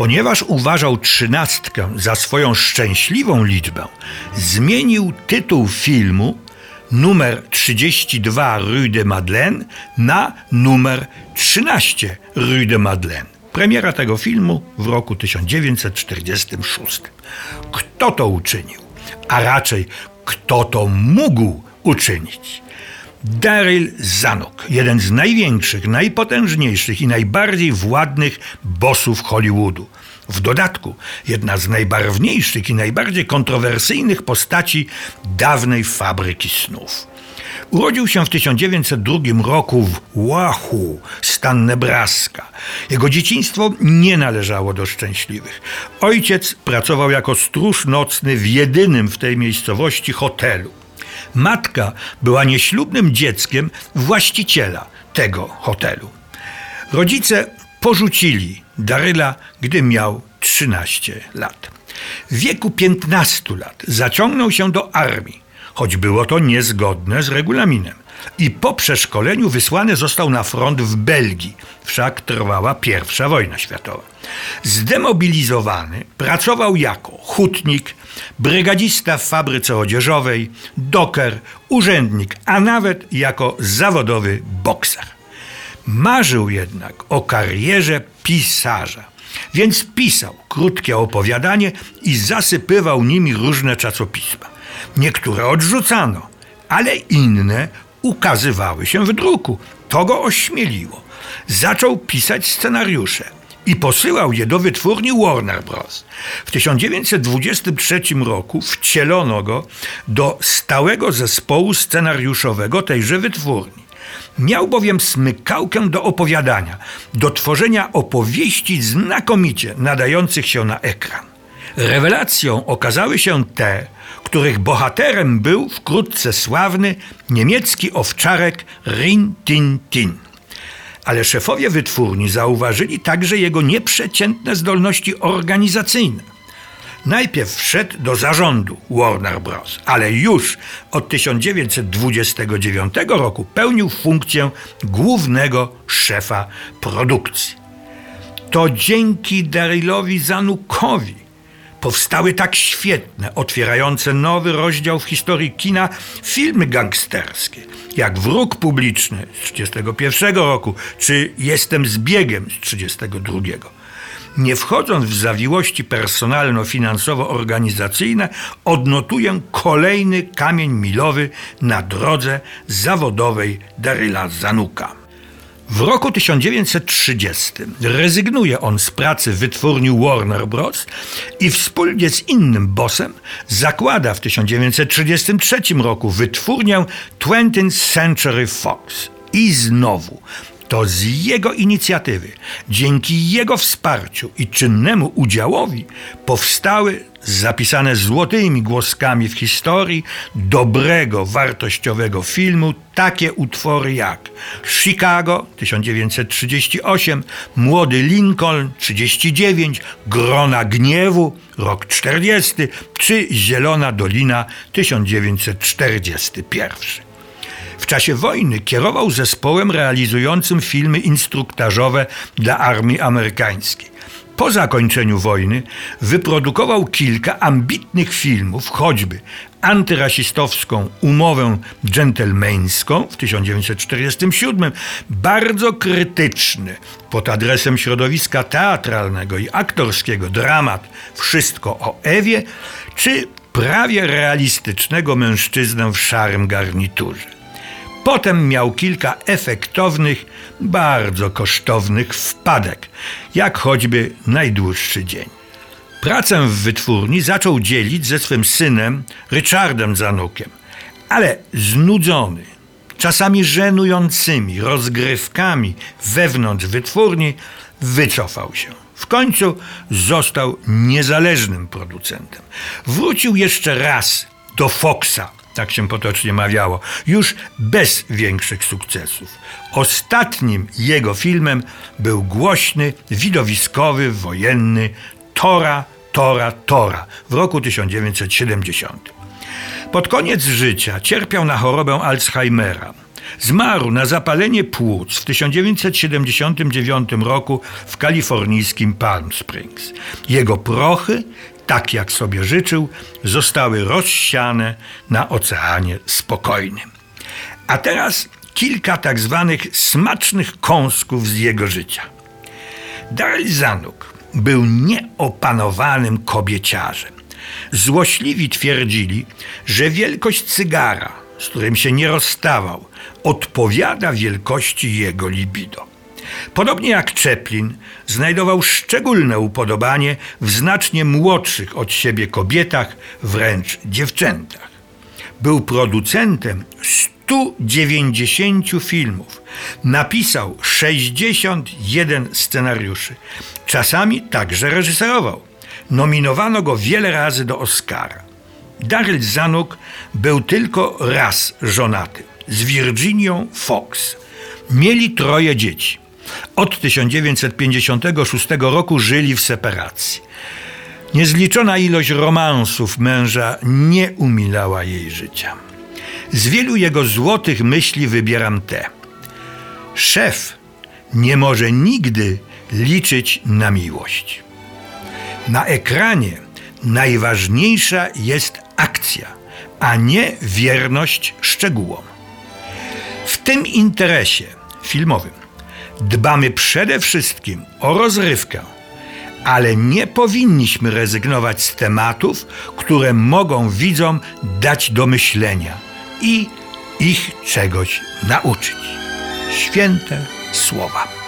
Ponieważ uważał trzynastkę za swoją szczęśliwą liczbę, zmienił tytuł filmu numer 32 Rue de Madeleine na numer 13 Rue de Madeleine. Premiera tego filmu w roku 1946. Kto to uczynił? A raczej kto to mógł uczynić? Daryl Zanuck, jeden z największych, najpotężniejszych i najbardziej władnych bossów Hollywoodu. W dodatku jedna z najbarwniejszych i najbardziej kontrowersyjnych postaci dawnej fabryki snów. Urodził się w 1902 roku w Wahoo, stan Nebraska. Jego dzieciństwo nie należało do szczęśliwych. Ojciec pracował jako stróż nocny w jedynym w tej miejscowości hotelu. Matka była nieślubnym dzieckiem właściciela tego hotelu. Rodzice porzucili Daryla, gdy miał 13 lat. W wieku 15 lat zaciągnął się do armii, choć było to niezgodne z regulaminem. I po przeszkoleniu wysłany został na front w Belgii, wszak trwała I wojna światowa. Zdemobilizowany pracował jako hutnik, brygadzista w fabryce odzieżowej, doker, urzędnik, a nawet jako zawodowy bokser. Marzył jednak o karierze pisarza, więc pisał krótkie opowiadanie i zasypywał nimi różne czasopisma. Niektóre odrzucano, ale inne ukazywały się w druku. To go ośmieliło. Zaczął pisać scenariusze i posyłał je do wytwórni Warner Bros. W 1923 roku wcielono go do stałego zespołu scenariuszowego tejże wytwórni. Miał bowiem smykałkę do opowiadania, do tworzenia opowieści znakomicie nadających się na ekran. Rewelacją okazały się te, których bohaterem był wkrótce sławny niemiecki owczarek Rin Tin Tin. Ale szefowie wytwórni zauważyli także jego nieprzeciętne zdolności organizacyjne. Najpierw wszedł do zarządu Warner Bros., ale już od 1929 roku pełnił funkcję głównego szefa produkcji. To dzięki Darylowi Zanukowi powstały tak świetne, otwierające nowy rozdział w historii kina filmy gangsterskie, jak Wróg Publiczny z 1931 roku, czy Jestem zbiegiem z 1932. Nie wchodząc w zawiłości personalno-finansowo-organizacyjne, odnotuję kolejny kamień milowy na drodze zawodowej Daryla Zanuka. W roku 1930 rezygnuje on z pracy w wytwórni Warner Bros. i wspólnie z innym bossem zakłada w 1933 roku wytwórnię 20th Century Fox. I znowu to z jego inicjatywy, dzięki jego wsparciu i czynnemu udziałowi powstały zapisane złotymi głoskami w historii dobrego, wartościowego filmu takie utwory jak Chicago 1938, Młody Lincoln 39, Grona Gniewu rok 40 czy Zielona Dolina 1941. W czasie wojny kierował zespołem realizującym filmy instruktażowe dla armii amerykańskiej. Po zakończeniu wojny wyprodukował kilka ambitnych filmów, choćby antyrasistowską umowę dżentelmeńską w 1947, bardzo krytyczny pod adresem środowiska teatralnego i aktorskiego dramat Wszystko o Ewie, czy prawie realistycznego mężczyznę w szarym garniturze. Potem miał kilka efektownych, bardzo kosztownych wpadek, jak choćby najdłuższy dzień. Pracę w wytwórni zaczął dzielić ze swym synem Richardem Zanukiem, ale znudzony, czasami żenującymi rozgrywkami wewnątrz wytwórni, wycofał się. W końcu został niezależnym producentem. Wrócił jeszcze raz do Foxa, tak się potocznie mawiało, już bez większych sukcesów. Ostatnim jego filmem był głośny, widowiskowy, wojenny Tora, Tora, Tora w roku 1970. Pod koniec życia cierpiał na chorobę Alzheimera. Zmarł na zapalenie płuc w 1979 roku w kalifornijskim Palm Springs. Jego prochy, tak jak sobie życzył, zostały rozsiane na Oceanie Spokojnym. A teraz kilka tak zwanych smacznych kąsków z jego życia. Daryl Zanuk był nieopanowanym kobieciarzem. Złośliwi twierdzili, że wielkość cygara, z którym się nie rozstawał, odpowiada wielkości jego libido. Podobnie jak Chaplin, znajdował szczególne upodobanie w znacznie młodszych od siebie kobietach, wręcz dziewczętach. Był producentem 190 filmów. Napisał 61 scenariuszy. Czasami także reżyserował. Nominowano go wiele razy do Oscara. Daryl Zanuk był tylko raz żonaty z Virginią Fox. Mieli troje dzieci. Od 1956 roku żyli w separacji. Niezliczona ilość romansów męża nie umilała jej życia. Z wielu jego złotych myśli wybieram te. Szef nie może nigdy liczyć na miłość. Na ekranie najważniejsza jest akcja, a nie wierność szczegółom. W tym interesie filmowym dbamy przede wszystkim o rozrywkę, ale nie powinniśmy rezygnować z tematów, które mogą widzom dać do myślenia i ich czegoś nauczyć. Święte słowa.